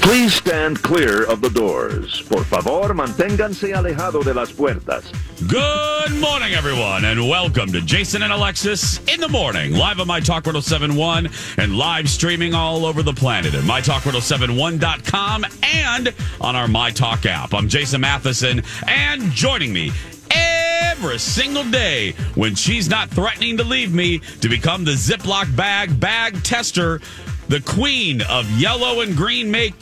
Please stand clear of the doors. Por favor, manténganse alejado de las puertas. Good morning, everyone, and welcome to Jason and Alexis in the morning, live on My Talk 1071 and live streaming all over the planet at MyTalk1071.com and on our My Talk app. I'm Jason Matheson, and joining me every single day when she's not threatening to leave me to become the Ziploc bag bag tester, the queen of yellow and green make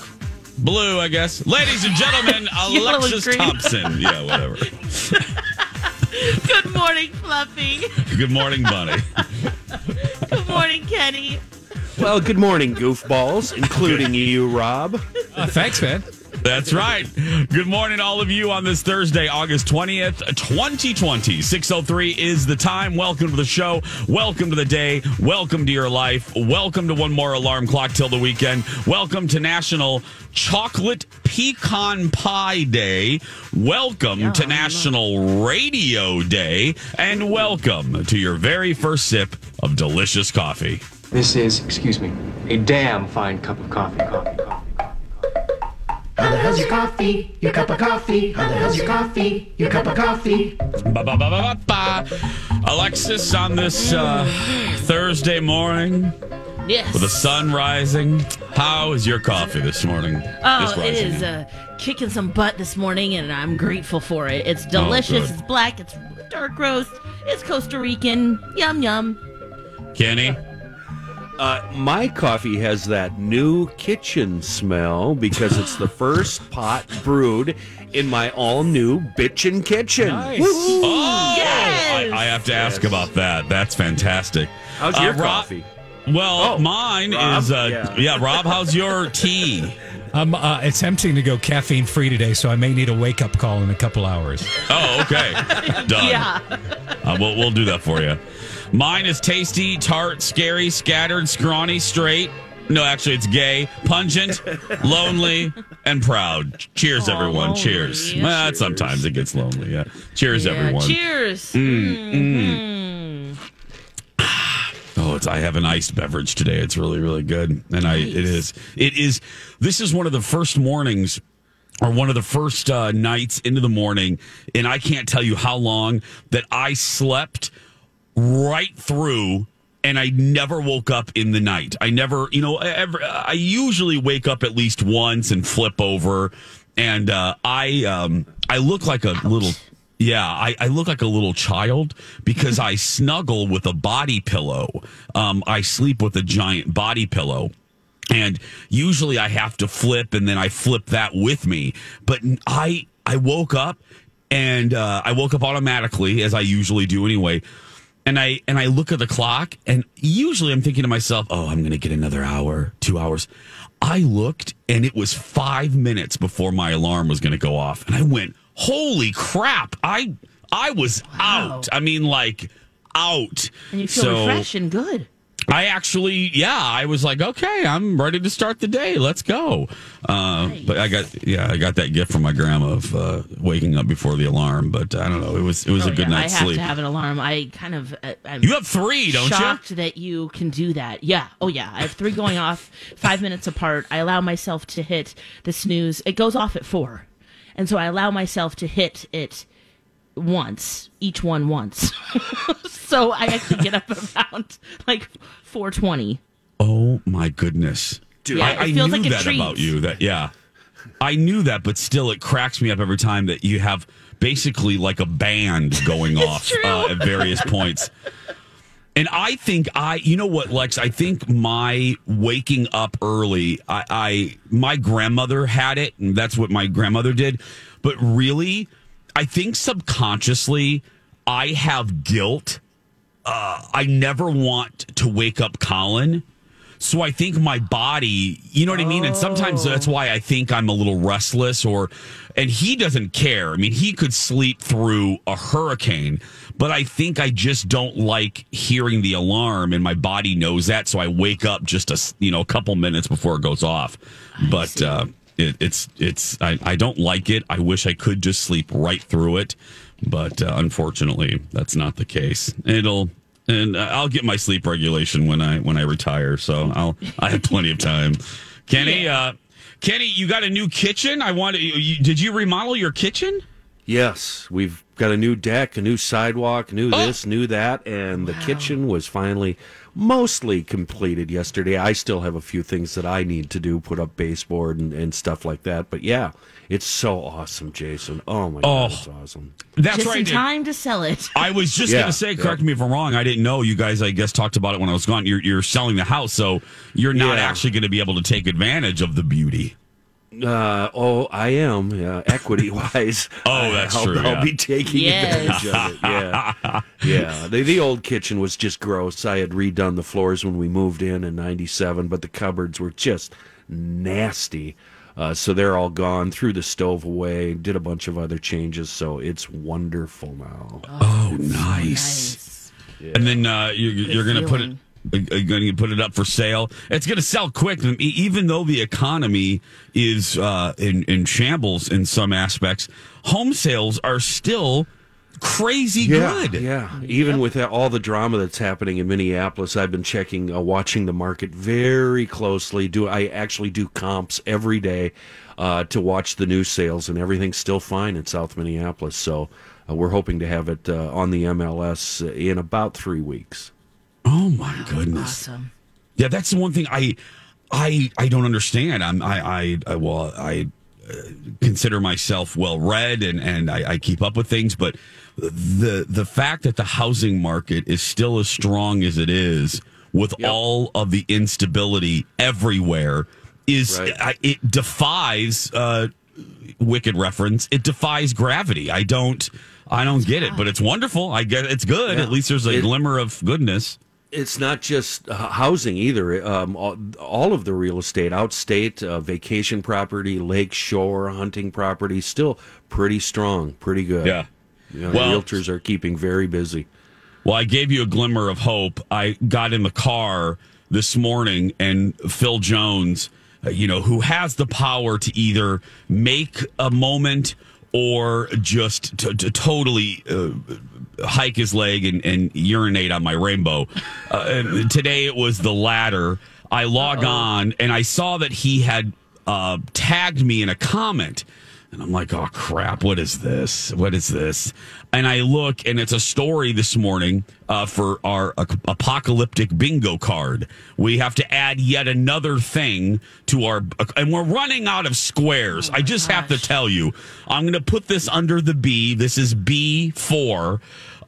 blue, I guess. Ladies and gentlemen, Yellow and Alexis. Thompson. Yeah, whatever. Good morning, Fluffy. Good morning, Bunny. Good morning, Kenny. Well, good morning, goofballs, including you, Rob. Uh, thanks, man. That's right. Good morning, all of you, on this Thursday, August 20th, 2020. 603 is the time. Welcome to the show. Welcome to the day. Welcome to your life. Welcome to one more alarm clock till the weekend. Welcome to National Chocolate Pecan Pie Day. Welcome to National Radio Day. And welcome to your very first sip of delicious coffee. This is, excuse me, a damn fine cup of coffee. Coffee, coffee. How the hell's your coffee? Your cup of coffee? How the hell's your coffee? Your cup of coffee? Ba, ba, ba, ba, ba, ba. Alexis, on this uh, Thursday morning Yes. with the sun rising, how is your coffee this morning? Oh, This it rising. is uh, kicking some butt this morning, and I'm grateful for it. It's delicious. good. it's black. It's dark roast. It's Costa Rican. Yum yum. Kenny? Uh, my coffee has that new kitchen smell because it's the first pot brewed in my all new bitchin' kitchen. Nice. Oh, Yes! I, I have to ask about that. That's fantastic. How's your Uh, Rob- coffee? Well, Oh, mine Rob? is, uh, yeah. Yeah. Rob, how's your tea? I'm uh, attempting to go caffeine free today, so I may need a wake up call in a couple hours. Oh, okay. Done. Yeah. Uh, we'll, we'll do that for you. Mine is tasty, tart, scary, scattered, scrawny, straight. No, actually, it's gay, pungent, lonely, and proud. Cheers, Aw, everyone. lonely. Cheers. Well, sometimes it gets lonely. Yeah. Cheers, Yeah, everyone. Cheers. Mm, Oh, it's I have an iced beverage today. It's really really good, and I it is it is. This is one of the first mornings. Or one of the first uh, nights into the morning, and I can't tell you how long that I slept right through and I never woke up in the night. I never, you know, ever, I usually wake up at least once and flip over and uh, I um I look like a little yeah, I, I look like a little child because I snuggle with a body pillow. Um, I sleep with a giant body pillow. And usually I have to flip and then I flip that with me. But I I woke up and uh, I woke up automatically as I usually do anyway. And I and I look at the clock and usually I'm thinking to myself, "Oh, I'm going to get another hour, 2 hours." I looked and it was 5 minutes before my alarm was going to go off. And I went, "Holy crap. I I was out." I mean like out. And you feel So- refreshed and good. I actually, yeah, I was like, okay, I'm ready to start the day. Let's go. Uh, But I got, yeah, I got that gift from my grandma of uh, waking up before the alarm. But I don't know, it was it was Oh, a good yeah, night's I have sleep. to have an alarm. I kind of. uh, I'm you have three, don't you? shocked that you can do that. Yeah. Oh, yeah. I have three going off five minutes apart. I allow myself to hit the snooze. It goes off at four. And so I allow myself to hit it once, each one once. so I actually get up around like 420. Oh my goodness! Dude, Yeah, I, it I knew like a that treat. about you. That yeah, I knew that, but still, it cracks me up every time that you have basically like a band going off uh, at various points. And I think I, you know what, Lex? I think my waking up early, I, I, my grandmother had it, and that's what my grandmother did. But really, I think subconsciously, I have guilt. Uh, I never want to wake up Colin. So I think my body, you know what I mean? And sometimes that's why I think I'm a little restless or and he doesn't care. I mean, he could sleep through a hurricane, but I think I just don't like hearing the alarm and my body knows that so I wake up just a, you know, a couple minutes before it goes off. But uh it, it's it's I, I don't like it. I wish I could just sleep right through it, but uh, unfortunately, that's not the case. It'll and uh, I'll get my sleep regulation when I when I retire. So I'll I have plenty of time. Kenny, uh, Kenny, you got a new kitchen. I want to. You, did you remodel your kitchen? Yes, we've got a new deck, a new sidewalk, new Oh. this, new that, and the kitchen was finally mostly completed yesterday. I still have a few things that I need to do, put up baseboard and, and stuff like that. But yeah, it's so awesome, Jason. Oh my god, Oh. it's awesome. That's Just right. in time to sell it. I was just Yeah, going to say, yeah. correct me if I'm wrong. I didn't know you guys. I guess talked about it when I was gone. You're you're selling the house, so you're not Yeah. actually going to be able to take advantage of the beauty. Uh, oh, I am uh, equity wise. Oh, that's I'll, true, I'll yeah. be taking Yes. advantage of it. Yeah, yeah. The, the old kitchen was just gross. I had redone the floors when we moved in in '97, but the cupboards were just nasty. Uh, so they're all gone. Threw the stove away. Did a bunch of other changes. So it's wonderful now. Oh, nice. And then uh, you, you're going to put it. Going to put it up for sale. It's going to sell quick, even though the economy is uh, in in shambles in some aspects. Home sales are still crazy good. Yeah, even with all the drama that's happening in Minneapolis, I've been checking, uh, watching the market very closely. Do I actually do comps every day uh, to watch the new sales, and everything's still fine in South Minneapolis. So uh, we're hoping to have it uh, on the MLS in about three weeks. Oh my goodness. Awesome. Yeah, that's the one thing I I I don't understand. I'm I I, I well I uh, consider myself well read and and I, I keep up with things, but the the fact that the housing market is still as strong as it is with all of the instability everywhere is Right. I, it defies uh wicked reference it defies gravity i don't i don't get it but it's wonderful i get it's good Yeah. at least there's a It- glimmer of goodness It's not just uh, housing either. Um, all, all of the real estate, outstate, uh, vacation property, lake shore, hunting property, still pretty strong, pretty good. Yeah. You know, Well- realtors are keeping very busy. Well, I gave you a glimmer of hope. I got in the car this morning, and Phil Jones, uh, you know, who has the power to either make a moment or just to, to totally uh, hike his leg and, and urinate on my rainbow. Uh, and today it was the latter. I log on and I saw that he had uh, tagged me in a comment. And I'm like, oh crap, what is this? What is this? And I look, and it's a story this morning uh, for our uh, apocalyptic bingo card. We have to add yet another thing to our, and we're running out of squares. I just have to tell you, I'm going to put this under the B. This is B4.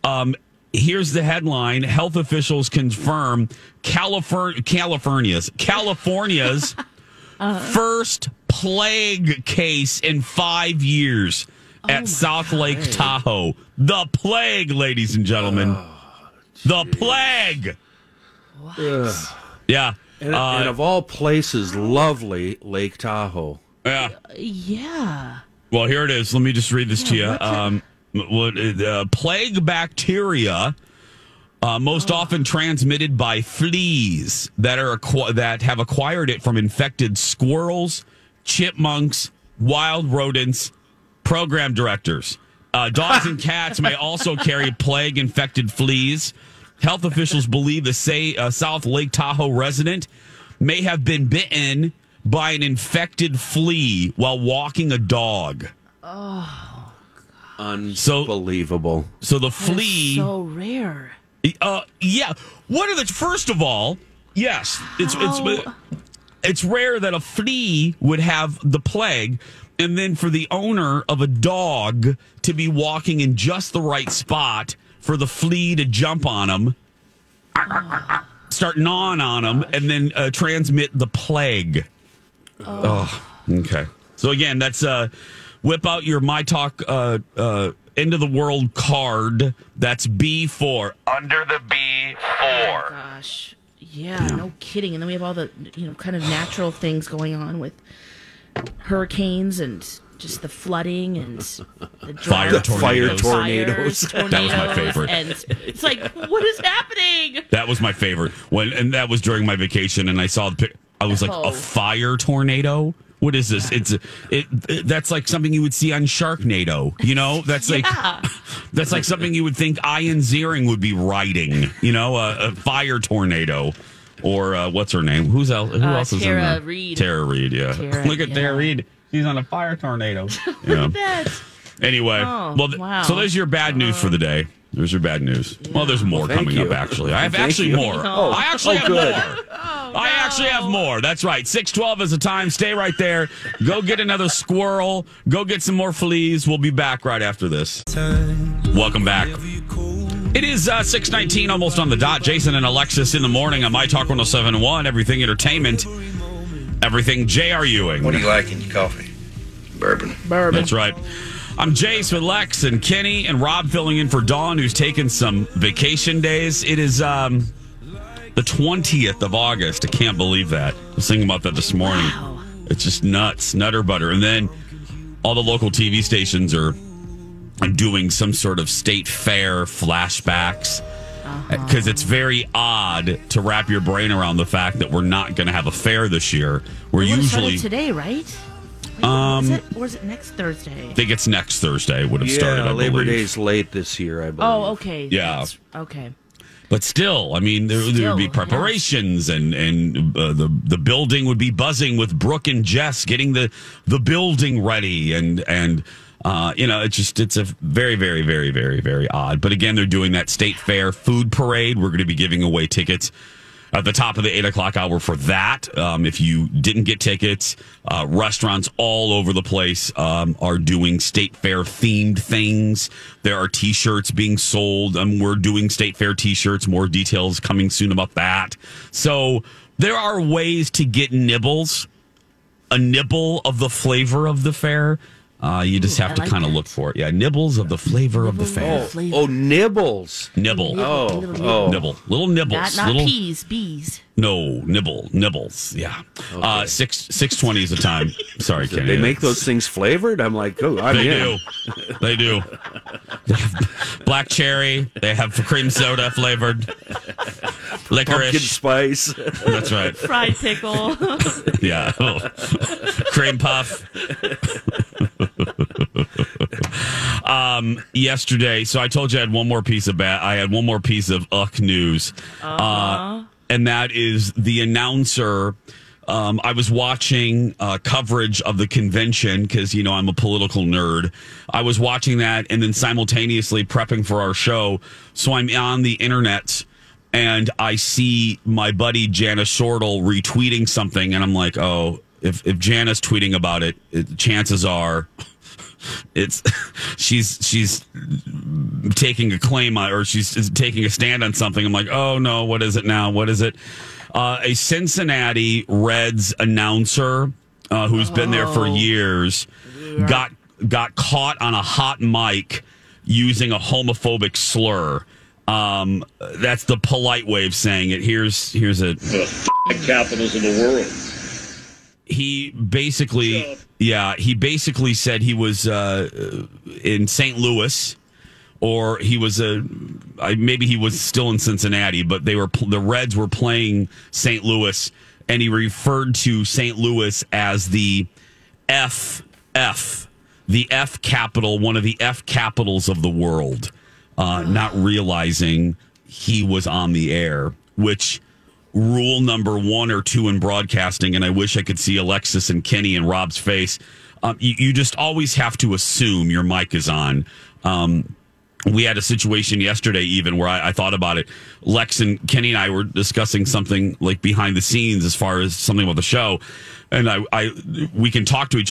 Um, here's the headline health officials confirm California, California's, California's first plague case in five years at South Lake Tahoe. The plague, ladies and gentlemen. the plague. Yeah. And, Uh, and of all places, lovely Lake Tahoe. yeah. Yeah. Well, here it is. Let me just read this to you. Um, what, uh, plague bacteria, uh, most often transmitted by fleas that are acqu- that have acquired it from infected squirrels, chipmunks, wild rodents, program directors. Uh, dogs and cats may also carry plague-infected fleas. Health officials believe the say uh, South Lake Tahoe resident may have been bitten by an infected flea while walking a dog. Oh, God. unbelievable. So the That is flea, so rare. uh, yeah. What are the first of all? Yes, it's it's. How- it's rare that a flea would have the plague. And then for the owner of a dog to be walking in just the right spot for the flea to jump on him, start gnawing on him, and then uh, transmit the plague. Oh. okay. So again, that's uh, whip out your my talk uh, uh, end of the world card. That's B four under the B four. Gosh. Yeah, no kidding. And then we have all the you know kind of natural things going on with hurricanes and just the flooding and the Fire drought, tornadoes. Fire fires, tornadoes. That was my favorite. And it's like, what is happening? That was my favorite when, and that was during my vacation. And I saw the pic. I was like, Oh. a fire tornado. What is this? It's it, it. That's like something you would see on Sharknado. You know, that's like Yeah. that's like something you would think Ian Ziering would be riding. You know, a, a fire tornado. Or uh, what's her name? Who's else? Who Uh, else is in Tara there? Reid. Tara Reid. Yeah. Tara, Look at yeah. Tara Reid. She's on a fire tornado. Yeah. That. Anyway, Oh, well, th- wow. so there's your bad news for the day. There's your bad news. Well, there's more thank coming you. up. Actually, I have Thank actually you. more. Oh, I actually oh, have good. more. I actually have more. That's right. Six twelve is the time. Stay right there. Go get another squirrel. Go get some more fleas. We'll be back right after this. Welcome back. It is uh, six nineteen, almost on the dot. Jason and Alexis in the morning on My Talk 1071, Everything Entertainment, Everything J.R. Ewing. What do you like in your coffee? Bourbon. Bourbon. That's right. I'm Jace with Lex and Kenny and Rob filling in for Dawn, who's taking some vacation days. It is um, the 20th of August. I can't believe that. I was thinking about that this morning. Wow. It's just nuts, nutter butter. And then all the local TV stations are doing some sort of state fair flashbacks. Because it's very odd to wrap your brain around the fact that we're not going to have a fair this year. We're It would've started usually today, right? Um, is it, or is it next Thursday? I think it's next Thursday would have started. Yeah, I Labor believe. Day's late this year, I believe. Oh, okay. Yeah. That's- Okay. But still, I mean, there, there would be preparations, and and uh, the the building would be buzzing with Brooke and Jess getting the the building ready, and and uh, you know, it's just it's a very very very very very odd. But again, they're doing that state fair food parade. We're going to be giving away tickets. At the top of the eight o'clock hour for that. Um, if you didn't get tickets, uh, restaurants all over the place um, are doing state fair themed things. There are t shirts being sold. Um, we're doing state fair t shirts. More details coming soon about that. So there are ways to get nibbles, a nibble of the flavor of the fair. Uh, you just Ooh, have I to like kind of look for it. Yeah, nibbles of the flavor of the fair. Flavor. Oh, nibbles. Nibble. Oh, Nibble, oh. Nibble. Little nibbles. Not, not little peas, bees. No, nibble, nibbles. Yeah. Uh, six six twenty is the time. Sorry, Kenny. They make those things flavored. I'm like, oh, I'm They in. do. They do. They have black cherry. They have cream soda flavored. Pumpkin Licorice. spice. That's right. Fried pickle. Yeah. cream puff. um, yesterday, so I told you I had one more piece of bad. I had one more piece of uck news, uh, and that is the announcer. Um, I was watching uh, coverage of the convention because you know I'm a political nerd. I was watching that and then simultaneously prepping for our show. So I'm on the internet and I see my buddy Janice Shortle retweeting something, and I'm like, oh, if if Janice tweeting about it, it chances are it's she's she's taking a claim on, or she's taking a stand on something. I'm like, oh no, what is it now? What is it? Uh, a Cincinnati Reds announcer uh, who's been there for years got got caught on a hot mic using a homophobic slur. Um, that's the polite way of saying it. Here's here's a the capitals of the world. He basically yeah he basically said he was uh, in st louis or he was a I, maybe he was still in cincinnati but they were the reds were playing st louis and he referred to st louis as the f f the f capital one of the f capitals of the world uh, not realizing he was on the air which rule number one or two in broadcasting, and I wish I could see Alexis and Kenny and Rob's face. Um, you, you just always have to assume your mic is on. Um, we had a situation yesterday even where I, I, thought about it. Lex and Kenny and I were discussing something like behind the scenes as far as something about the show, and I, I we can talk to each.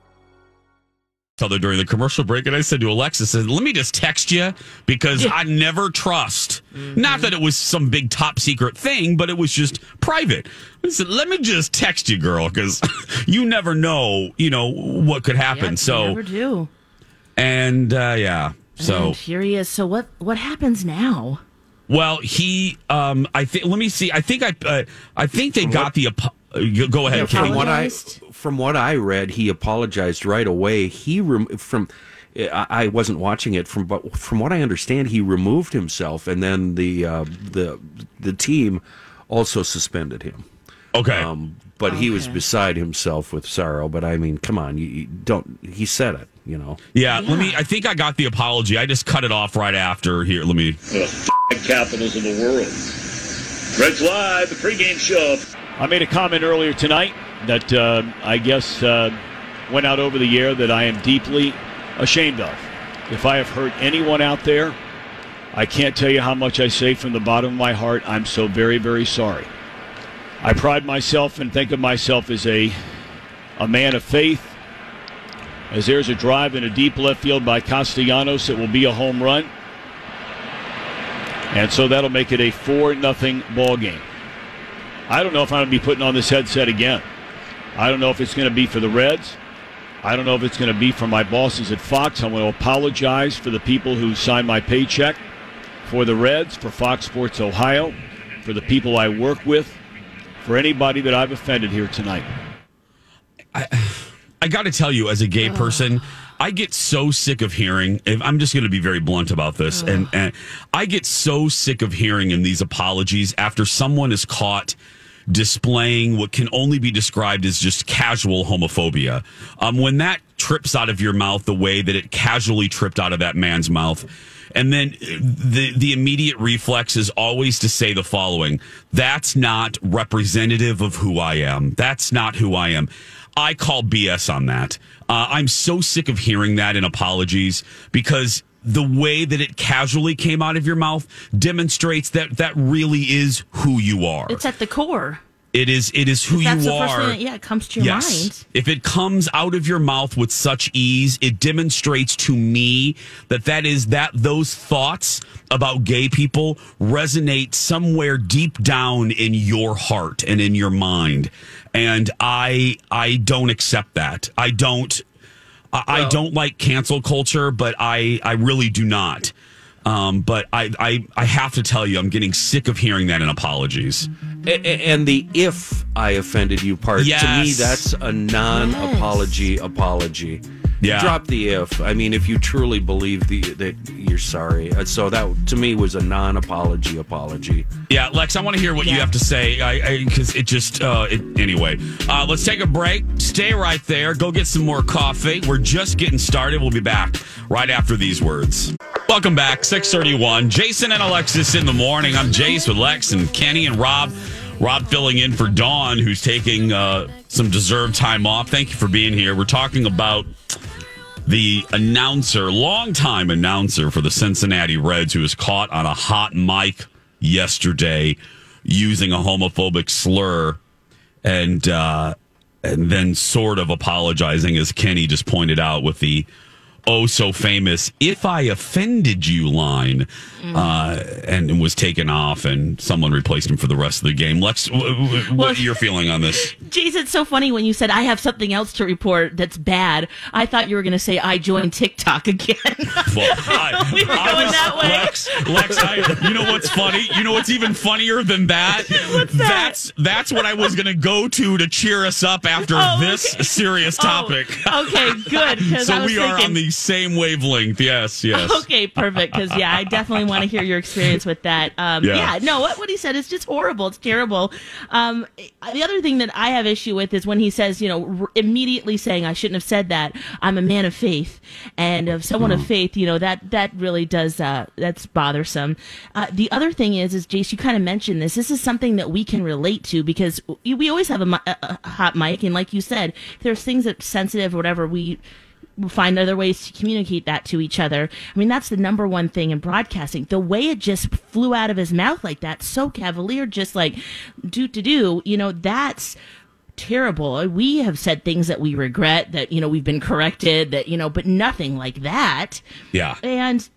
other during the commercial break, and I said to Alexa, "said Let me just text you because yeah. I never trust. Mm-hmm. Not that it was some big top secret thing, but it was just private. I said, "Let me just text you, girl, because you never know, you know, what could happen." so never do. And uh, yeah, so and here he is. So what? What happens now? Well, he, um, I think. Let me see. I think I, uh, I think they got the. Go ahead. From what I from what I read, he apologized right away. He rem- from I wasn't watching it from but from what I understand, he removed himself, and then the uh, the the team also suspended him. Okay. Um, but okay. he was beside himself with sorrow. But I mean, come on, you, you don't. He said it, you know. Yeah, yeah, Let me. I think I got the apology. I just cut it off right after. Here, let me. The capitals of the world. Reds Live, the pregame show. I made a comment earlier tonight that uh, I guess uh, went out over the air that I am deeply ashamed of. If I have hurt anyone out there, I can't tell you how much I say from the bottom of my heart. I'm so very, very sorry. I pride myself and think of myself as a a man of faith. As there's a drive in a deep left field by Castellanos, it will be a home run. And so that'll make it a 4 nothing ball game. I don't know if I'm going to be putting on this headset again. I don't know if it's going to be for the Reds. I don't know if it's going to be for my bosses at Fox. I'm going to apologize for the people who signed my paycheck, for the Reds, for Fox Sports Ohio, for the people I work with, for anybody that I've offended here tonight. I, I got to tell you, as a gay person, I get so sick of hearing. I'm just going to be very blunt about this, and, and I get so sick of hearing in these apologies after someone is caught displaying what can only be described as just casual homophobia. Um, when that trips out of your mouth the way that it casually tripped out of that man's mouth, and then the the immediate reflex is always to say the following: "That's not representative of who I am. That's not who I am." I call BS on that. Uh, I'm so sick of hearing that in apologies because the way that it casually came out of your mouth demonstrates that that really is who you are. It's at the core. It is. It is who you are. That, yeah, it comes to your yes. mind. If it comes out of your mouth with such ease, it demonstrates to me that that is that those thoughts about gay people resonate somewhere deep down in your heart and in your mind. And I, I don't accept that. I don't. I, well, I don't like cancel culture, but I, I really do not. Um, but I, I, I have to tell you, I'm getting sick of hearing that in apologies. And the if I offended you part, yes. to me, that's a non apology apology. Yeah. Drop the if. I mean, if you truly believe the, that you're sorry. Uh, so that to me was a non-apology apology. Yeah, Lex, I want to hear what yeah. you have to say because it just uh, it, anyway. Uh, let's take a break. Stay right there. Go get some more coffee. We're just getting started. We'll be back right after these words. Welcome back, 631. Jason and Alexis in the morning. I'm Jace with Lex and Kenny and Rob. Rob filling in for Dawn, who's taking uh, some deserved time off. Thank you for being here. We're talking about the announcer, longtime announcer for the Cincinnati Reds, who was caught on a hot mic yesterday using a homophobic slur and uh, and then sort of apologizing, as Kenny just pointed out, with the oh so famous "If I offended you" line, Mm. uh, and was taken off, and someone replaced him for the rest of the game. Lex, w- w- what Well- are your feeling on this? Jeez, it's so funny when you said I have something else to report that's bad. I thought you were going to say I joined TikTok again. Well, I, we were I going was- that way. Lex, Lex, I, you know what's funny? You know what's even funnier than that? What's that? That's that's what I was going to go to to cheer us up after Oh, this okay. serious topic. okay, good. So we are on the same wavelength. Yes, yes. Okay, perfect. Because yeah, I definitely want to hear your experience with that. Um, Yeah. yeah. no, what what he said is just horrible. It's terrible. Um, the other thing that I have issue with is when he says, you know, r- immediately saying I shouldn't have said that. I'm a man of faith, and of someone of faith, you know that that really does uh, that's bothersome. Uh, the other thing is, is Jace, you kind of mentioned this. This is something that we can relate to because we always have a, a, a hot mic, and like you said, if there's things that sensitive or whatever we find other ways to communicate that to each other. I mean, that's the number one thing in broadcasting. The way it just flew out of his mouth like that, so cavalier, just like do to do, you know, that's terrible. We have said things that we regret, that, you know, we've been corrected, that, you know, but nothing like that. Yeah. And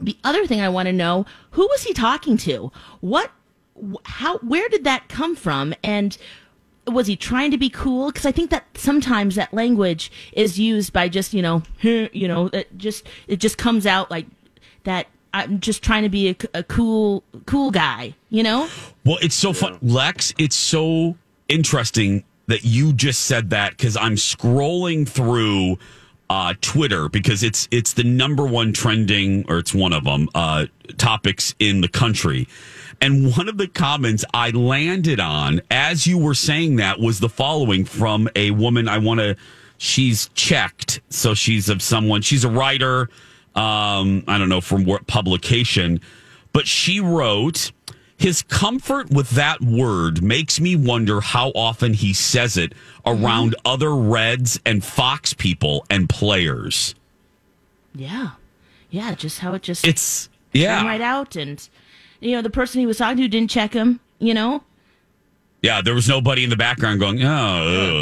the other thing I want to know, who was he talking to? What, how, where did that come from? And was he trying to be cool? Because I think that sometimes that language is used by just, you know, you know, it just, it just comes out like that. I'm just trying to be a cool, cool guy, you know? Well, it's so fun, Lex. It's so interesting that you just said that because I'm scrolling through uh, Twitter because it's it's the number one trending or it's one of them uh, topics in the country. And one of the comments I landed on as you were saying that was the following from a woman I want to she's checked so she's of someone she's a writer um I don't know from what publication but she wrote his comfort with that word makes me wonder how often he says it around other Reds and Fox people and players. Yeah. Yeah. Just how it just, It's yeah. right out. And, you know, the person he was talking to didn't check him, you know? Yeah, there was nobody in the background going, oh,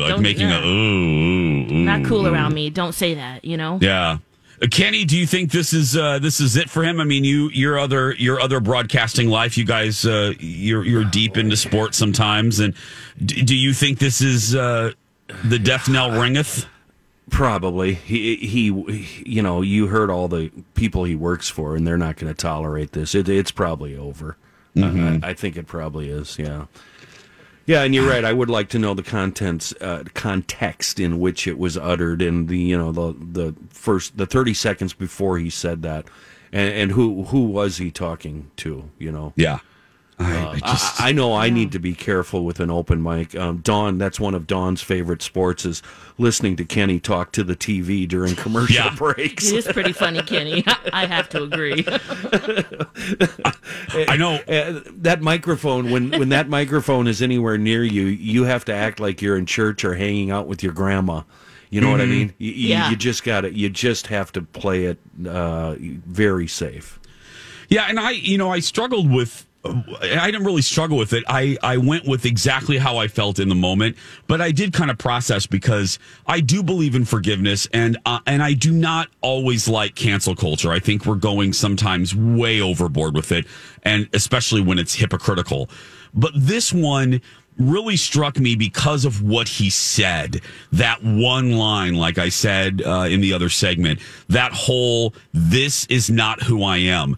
ugh," like making a, ooh, ooh, Not cool ooh. around me. Don't say that, you know? Yeah. Uh, Kenny, do you think this is uh, this is it for him? I mean, you your other your other broadcasting life, you guys, uh, you're you're deep into sports sometimes, and d- do you think this is uh, the death knell ringeth? Probably. He, he, you know, you heard all the people he works for, and they're not going to tolerate this. It, it's probably over. Mhm. I, I think it probably is. Yeah. Yeah, and you're right. I would like to know the contents, uh, context in which it was uttered, and the you know the the first the 30 seconds before he said that, and, and who who was he talking to? You know. Yeah. Uh, I, I know I need to be careful with an open mic. Um, Dawn, that's one of Dawn's favorite sports is listening to Kenny talk to the TV during commercial Yeah. breaks. It is pretty funny, Kenny. I have to agree. I know Uh, that microphone when when that microphone is anywhere near you, you have to act like you're in church or hanging out with your grandma. You know what I Mhm. mean? You, you- Yeah. you just got to You just have to play it uh, very safe. Yeah, and I, you know, I struggled with. I didn't really struggle with it. I, I went with exactly how I felt in the moment, but I did kind of process because I do believe in forgiveness, and uh, and I do not always like cancel culture. I think we're going sometimes way overboard with it, and especially when it's hypocritical. But this one really struck me because of what he said. That one line, like I said uh, in the other segment, that whole "This is not who I am."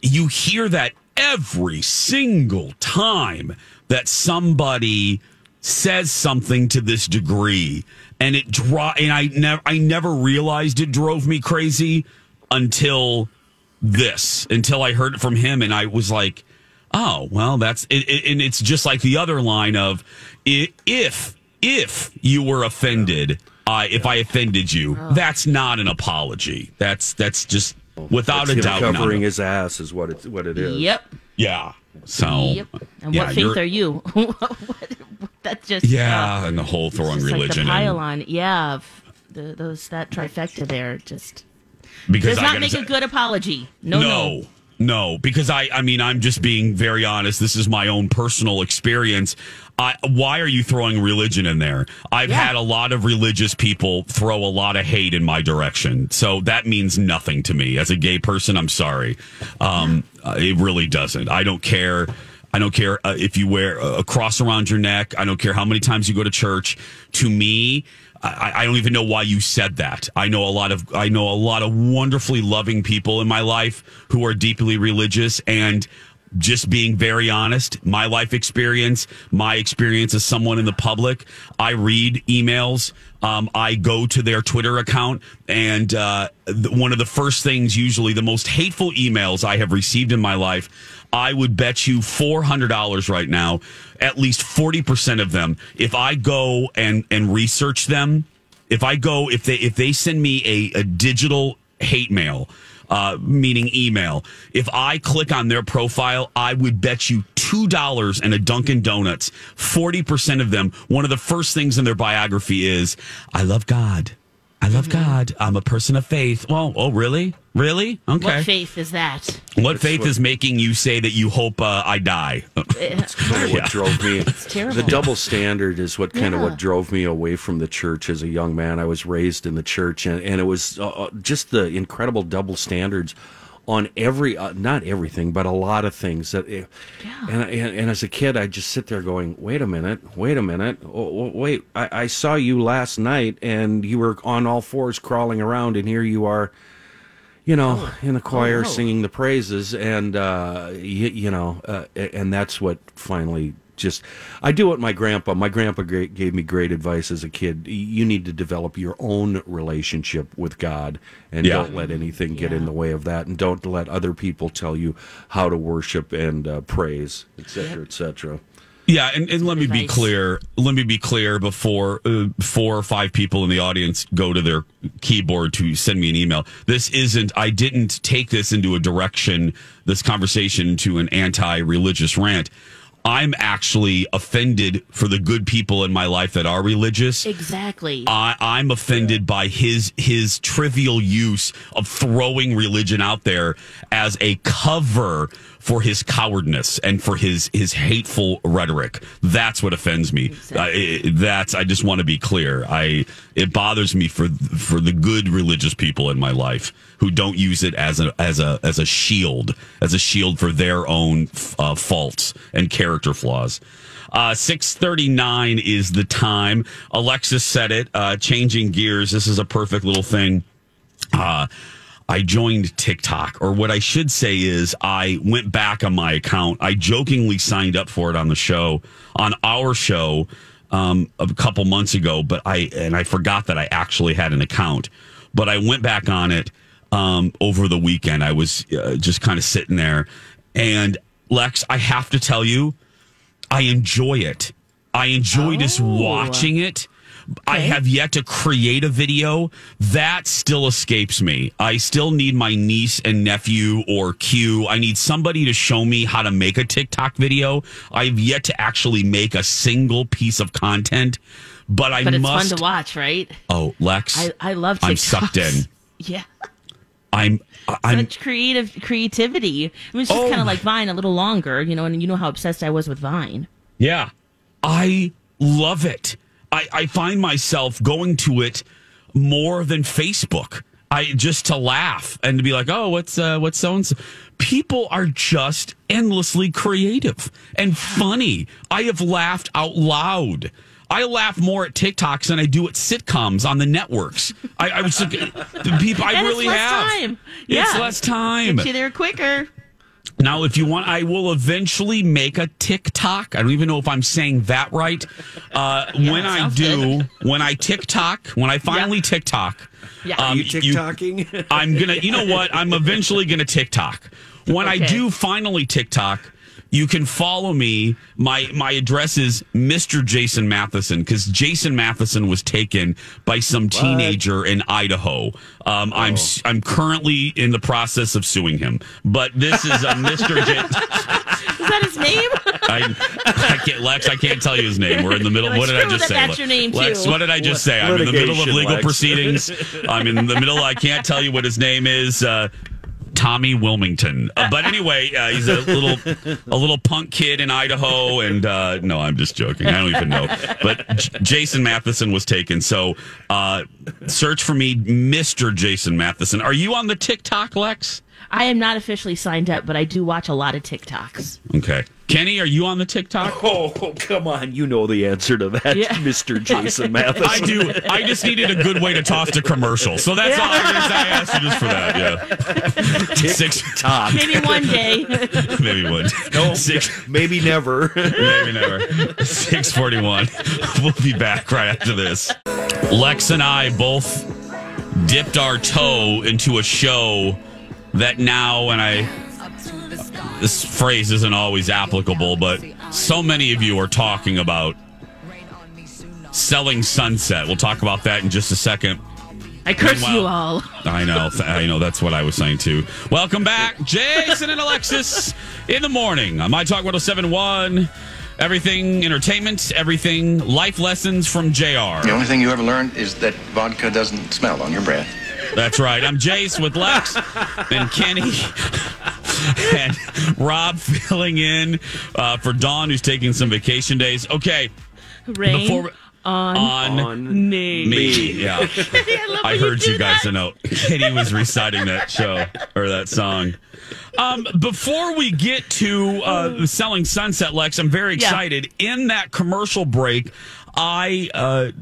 you hear that every single time that somebody says something to this degree and it draw and I never I never realized it drove me crazy until this until I heard it from him and I was like oh well that's it, it- and it's just like the other line of if if you were offended uh, if I offended you. That's not an apology. That's that's just without That's a doubt covering his ass is what it what it is. Yep. yeah. So. Yep. And yeah, what faith you're- you? What- That's just Yeah, uh, and the whole throwing just like religion. the and- pylon. Yeah, of the, those that trifecta there just because does I not make say- a good apology. No, no. no, no, because I, I mean, I'm just being very honest. This is my own personal experience. I, why are you throwing religion in there? I've had a lot of religious people throw a lot of hate in my direction. So that means nothing to me. As a gay person, I'm sorry. Um, uh, it really doesn't. I don't care. I don't care uh, if you wear a cross around your neck. I don't care how many times you go to church. To me, I, I don't even know why you said that. I know a lot of I know a lot of wonderfully loving people in my life who are deeply religious and just being very honest, my life experience, my experience as someone in the public, I read emails. Um, I go to their Twitter account, and uh, one of the first things, usually the most hateful emails I have received in my life, I would bet you $400 right now, at least 40% of them, if I go and, and research them, if I go, if they, if they send me a, a digital hate mail, uh, meaning email. If I click on their profile, I would bet you two dollars and a Dunkin' Donuts. Forty percent of them, one of the first things in their biography is, "I love God. I love God. I'm a person of faith." Well, oh, really, really? Okay. What faith is that? What faith is making you say that you hope uh, I die? That's kind of what drove me. terrible. The double standard is what kind of what drove me away from the church as a young man. I was raised in the church, and, and it was uh, uh, just the incredible double standards on every, uh, not everything, but a lot of things. That, eh, and, and and as a kid, I just sit there going, "Wait a minute, wait a minute, oh, oh, wait! I, I saw you last night, and you were on all fours crawling around, and here you are." you know, in the choir Oh, no. singing the praises, and uh, you, you know, uh, and that's what finally just. I do what my grandpa. My grandpa gave me great advice as a kid. You need to develop your own relationship with God, and Yeah. don't let anything get in the way of that, and don't let other people tell you how to worship and uh, praise, etc., etc. Yeah, and, and let me be clear. Let me be clear before uh, four or five people in the audience go to their keyboard to send me an email. This isn't. I didn't take this into a direction. This conversation to an anti-religious rant. I'm actually offended for the good people in my life that are religious. Exactly. I, I'm offended by his his trivial use of throwing religion out there as a cover for his cowardness and for his his hateful rhetoric. That's what offends me. Uh, it- that's I just want to be clear. I it bothers me for for the good religious people in my life who don't use it as a as a as a shield as a shield for their own uh, faults and character flaws. Uh, 639 is the time. Alexis said it, uh, changing gears. This is a perfect little thing. Uh, I joined TikTok, or what I should say is I went back on my account. I jokingly signed up for it on the show, on our show, um, a couple months ago, but I, and I forgot that I actually had an account, but I went back on it, um, over the weekend. I was uh, just kind of sitting there and Lex, I have to tell you, I enjoy it. I enjoy just watching it. I have yet to create a video. That still escapes me. I still need my niece and nephew or Q. I need somebody to show me how to make a TikTok video. I've yet to actually make a single piece of content, but I but it's must. fun to watch, right? Oh, Lex. I, I love TikToks. I'm sucked in. Yeah. I'm. I'm. Such creative creativity. I mean, it's just Oh kind of like Vine a little longer, you know, and you know how obsessed I was with Vine. Yeah. I love it. I, I find myself going to it more than Facebook. I just to laugh and to be like, oh, what's uh, what's so and so. People are just endlessly creative and funny. I have laughed out loud. I laugh more at TikToks than I do at sitcoms on the networks. I, I was the people. I And it's really less have. time. It's less time. Get you there quicker. Now, if you want, I will eventually make a TikTok. I don't even know if I'm saying that right. Uh, when I do, when I TikTok, when I finally TikTok, Yeah. Are you you- I'm gonna. You know what? I'm eventually gonna TikTok. When I do finally TikTok, you can follow me. My my address is Mr. Jason Matheson because Jason Matheson was taken by some teenager in Idaho. Um, I'm s- I'm currently in the process of suing him, but this is a Mr. J. Is that his name? I, I can't, Lex. I can't tell you his name. We're in the middle. Like, what did I just that say? that's your name, Lex, too. what did I just say? I'm in the middle of legal Lex. proceedings. I'm in the middle. I can't tell you what his name is. Uh, Tom Tommy Wilmington. Uh, but anyway, uh, he's a little a little punk kid in Idaho, and uh, no, I'm just joking. I don't even know. But J- Jason Matheson was taken. So uh, search for me, Mister Jason Matheson. Are you on the TikTok, Lex? I am not officially signed up, but I do watch a lot of TikToks. Okay. Kenny, are you on the TikTok? Oh, come on. You know the answer to that, Yeah. Mr. Jason Matheson. I do. I just needed a good way to toss to commercial. So that's all I, just, I asked you just for that. Yeah. Six Top. Maybe one day. Maybe one. No, Six. maybe never. Maybe never. Six forty-one. We'll be back right after this. Lex and I both dipped our toe into a show that now, and I. This phrase isn't always applicable, but so many of you are talking about selling sunset. We'll talk about that in just a second. I curse Meanwhile- you all. I know. I know. That's what I was saying too. Welcome back, Jason and Alexis in the morning on My Talk 1071. Everything entertainment, everything life lessons from JR. The only thing you ever learned is that vodka doesn't smell on your breath. That's right. I'm Jace with Lex and Kenny and Rob filling in uh, for Dawn, who's taking some vacation days. Okay. Rain Before we- on, on me. Me, yeah. I, I heard you guys know. Katie was reciting that show or that song. Um, before we get to uh, selling Sunset Lex, I'm very Yeah. excited. In that commercial break, I uh,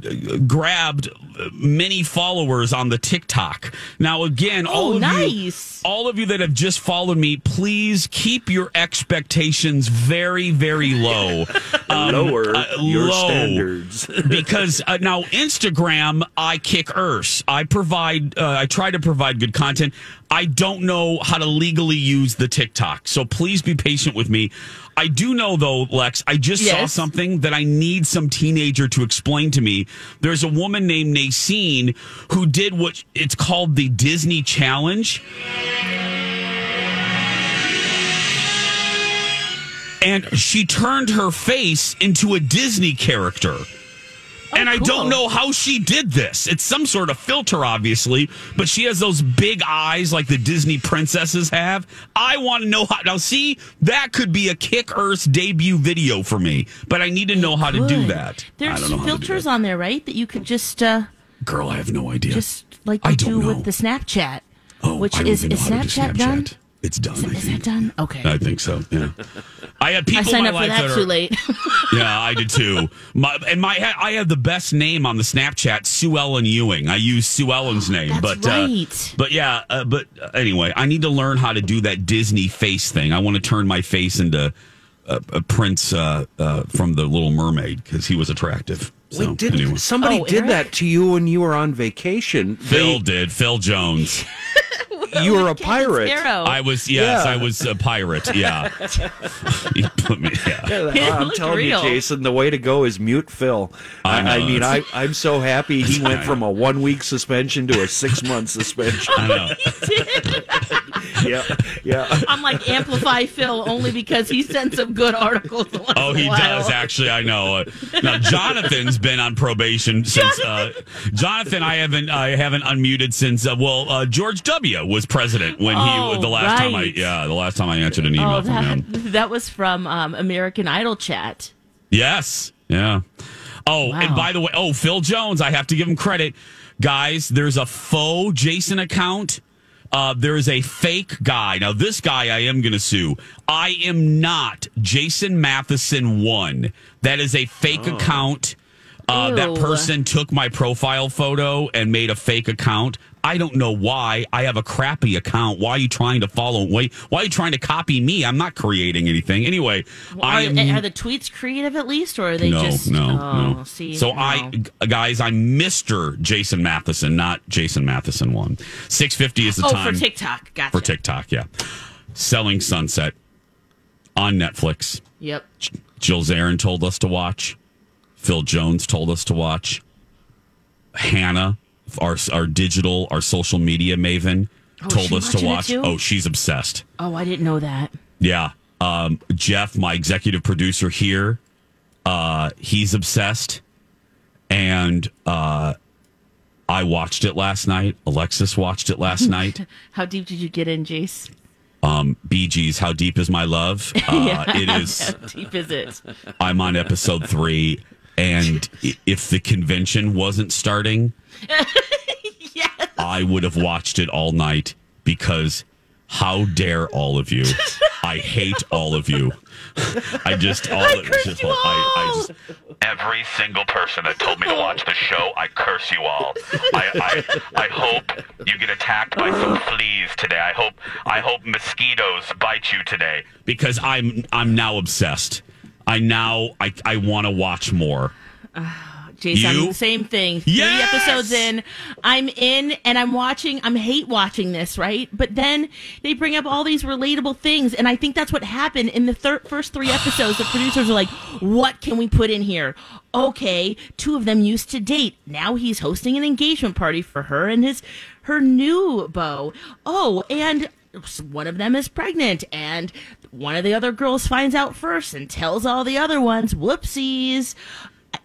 grabbed many followers on the TikTok. Now, again, all Oh, of nice. you, all of you that have just followed me, please keep your expectations very, very low. Um, Lower uh, your low standards. because uh, now Instagram, I kick Earth. I provide, uh, I try to provide good content. I don't know how to legally use the TikTok, so please be patient with me. I do know though, Lex. I just saw something that I need some teenager to explain to me. There's a woman named Nacine who did what it's called the Disney Challenge. and she turned her face into a Disney character. And I cool. don't know how she did this. It's some sort of filter, obviously, but she has those big eyes like the Disney princesses have. I want to know how. Now, see, that could be a Kick Earth debut video for me, but I need to know how to do that. I There's don't know how to do filters on there, right? That you could just uh, Girl, I have no idea. just like I do know. with the Snapchat. Oh, which is even is know how to do Snapchat, done? Snapchat. It's done. Is, I is that done? Okay. I think so. Yeah. I had people I signed in up for life that that too late. yeah, I did too. My, and my I have the best name on the Snapchat, Sue Ellen Ewing. I use Sue Ellen's name, That's but right. uh, but yeah, uh, but uh, anyway, I need to learn how to do that Disney face thing. I want to turn my face into a, a prince uh, uh, from the Little Mermaid because he was attractive. So Wait, did anyway, somebody Oh, did Eric? that to you when you were on vacation? Phil did. Phil Jones. They- you were a pirate. Sparrow. I was yes, Yeah. I was a pirate. Yeah, he put me. Yeah. Yeah, It I'm looked telling real. you, Jason, the way to go is mute Phil. I I, know, mean, I, I'm so happy he went from a one week suspension to a six month suspension. I know. Yeah, yeah. I'm like amplify Phil only because he sent some good articles. Once Oh, in a he while. does actually. I know. Uh, now Jonathan's been on probation since. Uh, Jonathan, I haven't. I haven't unmuted since. Uh, well, uh, George W. was president when Oh, he the last time I. Yeah, the last time I answered an email Oh, from that him. that was from um, American Idol chat. Yes. Yeah. Oh, and by the way, oh, Phil Jones, I have to give him credit. Guys, there's a faux Jason account. Uh, there is a fake guy. Now, this guy I am going to sue. I am not Jason Matheson one. That is a fake account. Uh, that person took my profile photo and made a fake account. I don't know why. I have a crappy account. Why are you trying to follow? Why, why are you trying to copy me? I'm not creating anything. Anyway, Are, I am. are the tweets creative at least, or are they no, just no, oh, no. See, so no. I, guys, I'm Mister Jason Matheson, not Jason Matheson one. Six fifty is the oh time for TikTok, gotcha. for TikTok. Yeah, selling Sunset on Netflix. Yep. Jill Zarin told us to watch. Phil Jones told us to watch. Hannah, our our digital, our social media maven, Oh, told us to watch. Oh, she's obsessed. Oh, I didn't know that. Yeah. Um, Jeff, my executive producer here, uh, he's obsessed. And uh, I watched it last night. Alexis watched it last night. How deep did you get in, Jace? Um, Gees, How Deep Is My Love? Uh, Yeah, It is. How deep is it? I'm on episode three. And if the convention wasn't starting, I would have watched it all night because how dare all of you? I hate all of you. I just all it was just I, I just every single person that told me to watch the show, I curse you all. I, I I hope you get attacked by some fleas today. I hope I hope mosquitoes bite you today because I'm I'm now obsessed. I now I I want to watch more. Jason, You? same thing. Three episodes in, I'm in and I'm watching. I'm hate watching this, right? But then they bring up all these relatable things, and I think that's what happened in the thir- first three episodes. The producers are like, "What can we put in here?" Okay, two of them used to date. Now he's hosting an engagement party for her and his her new beau. Oh, and one of them is pregnant and one of the other girls finds out first and tells all the other ones whoopsies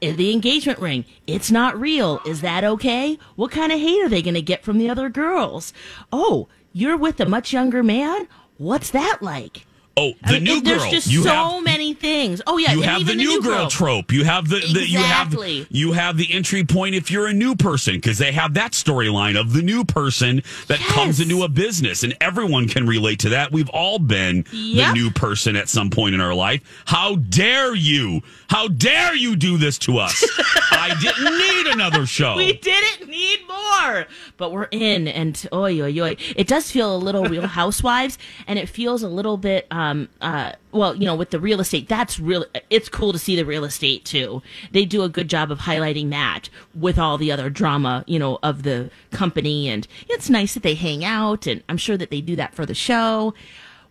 Eh, the engagement ring. It's not real. Is that okay? What kind of hate are they going to get from the other girls? Oh you're with a much younger man? What's that like Oh, I the mean, new it- there's girl. just you so have many things oh yeah you have the even new, girl, trope. You have the, the you have Exactly. you have the entry point if you're a new person because they have that storyline of the new person that comes into a business and everyone can relate to that. We've all been Yep. the new person at some point in our life. How dare you? How dare you do this to us? I didn't need another show. We didn't need more, but we're in, and oi oi oi. It does feel a little Real Housewives, and it feels a little bit, um, uh, well, you know, with the real estate. That's real. It's cool to see the real estate too. They do a good job of highlighting that with all the other drama, you know, of the company, and it's nice that they hang out, and I'm sure that they do that for the show.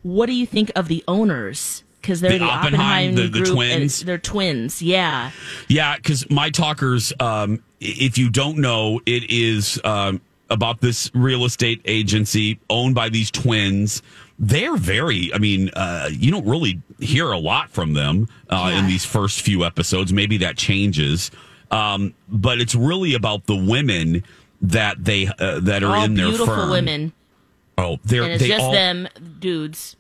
What do you think of the owners? Because they're The the, Oppenheim, Oppenheim, the- the twins? They're twins, yeah. Yeah, because my talkers, um, if you don't know, it is um, about this real estate agency owned by these twins. They're very, I mean, uh, you don't really hear a lot from them uh, in these first few episodes. Maybe that changes. Um, but it's really about the women that they uh, that are all in their beautiful firm. women. Oh, they're and it's they just all them dudes.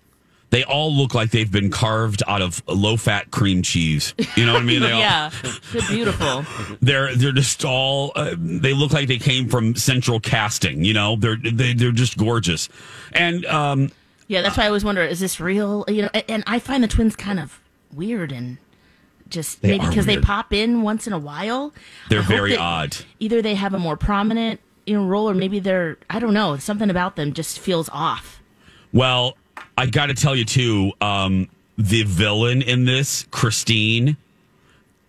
they all look like they've been carved out of low fat cream cheese. You know what I mean? They all, yeah, they're beautiful. they're they're just all uh, they look like they came from central casting you know they're they, they're just gorgeous and um Yeah, that's why I always wonder: is this real? You know, and I find the twins kind of weird and just They maybe because they pop in once in a while. they're very odd Either they have a more prominent you know role, or maybe they're I don't know. Something about them just feels off. well i gotta tell you too um the villain in this christine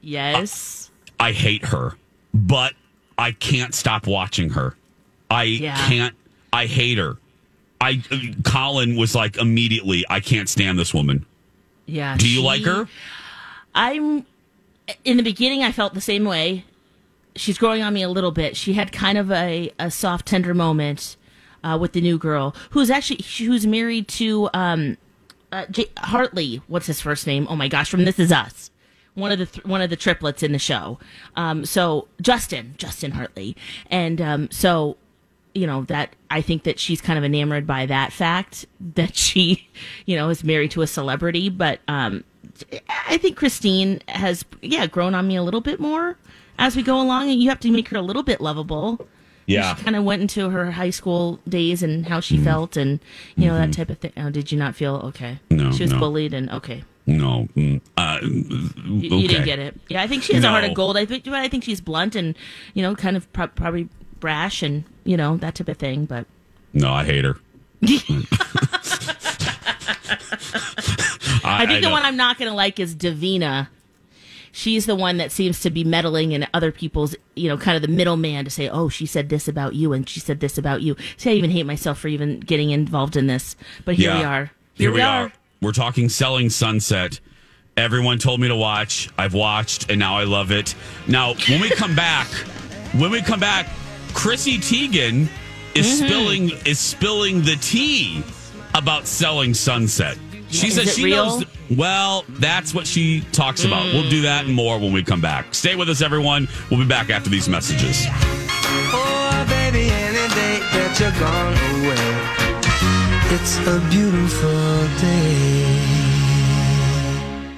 Yes. i hate her but i can't stop watching her i Yeah. can't i hate her i colin was like immediately i can't stand this woman yeah. do you she- like her I'm in the beginning. I felt the same way. She's growing on me a little bit. She had kind of a, a soft, tender moment uh, with the new girl, who's actually who's married to um, uh, J- Hartley. What's his first name? Oh my gosh, from This Is Us. One of the th- one of the triplets in the show. Um, so Justin, Justin Hartley, and um, so you know that I think that she's kind of enamored by that fact that she, you know, is married to a celebrity. But um, I think Christine has, yeah, grown on me a little bit more as we go along, and you have to make her a little bit lovable. Yeah. she kind of went into her high school days and how she felt, and you know that type of thing. Oh, did you not feel okay? Mm-hmm. No, she was no. bullied, and okay. no mm, uh, You, you didn't get it. Yeah, I think she has a heart of gold. I think, but I think she's blunt and you know, kind of pro- probably brash and you know that type of thing. But no i hate her I, think the know. one I'm not going to like is Davina. She's the one that seems to be meddling in other people's, you know, kind of the middleman to say, "Oh, she said this about you, and she said this about you." See, I even hate myself for even getting involved in this, but here we are. Here, we are. We're talking Selling Sunset. Everyone told me to watch. I've watched, and now I love it. Now, when we come back, when we come back, Chrissy Teigen is Mhm. spilling is spilling the tea about Selling Sunset. She Is says she real? knows. Well, that's what she talks about. We'll do that and more when we come back. Stay with us, everyone. We'll be back after these messages. For Maybe any day that you're gone away. It's a beautiful day.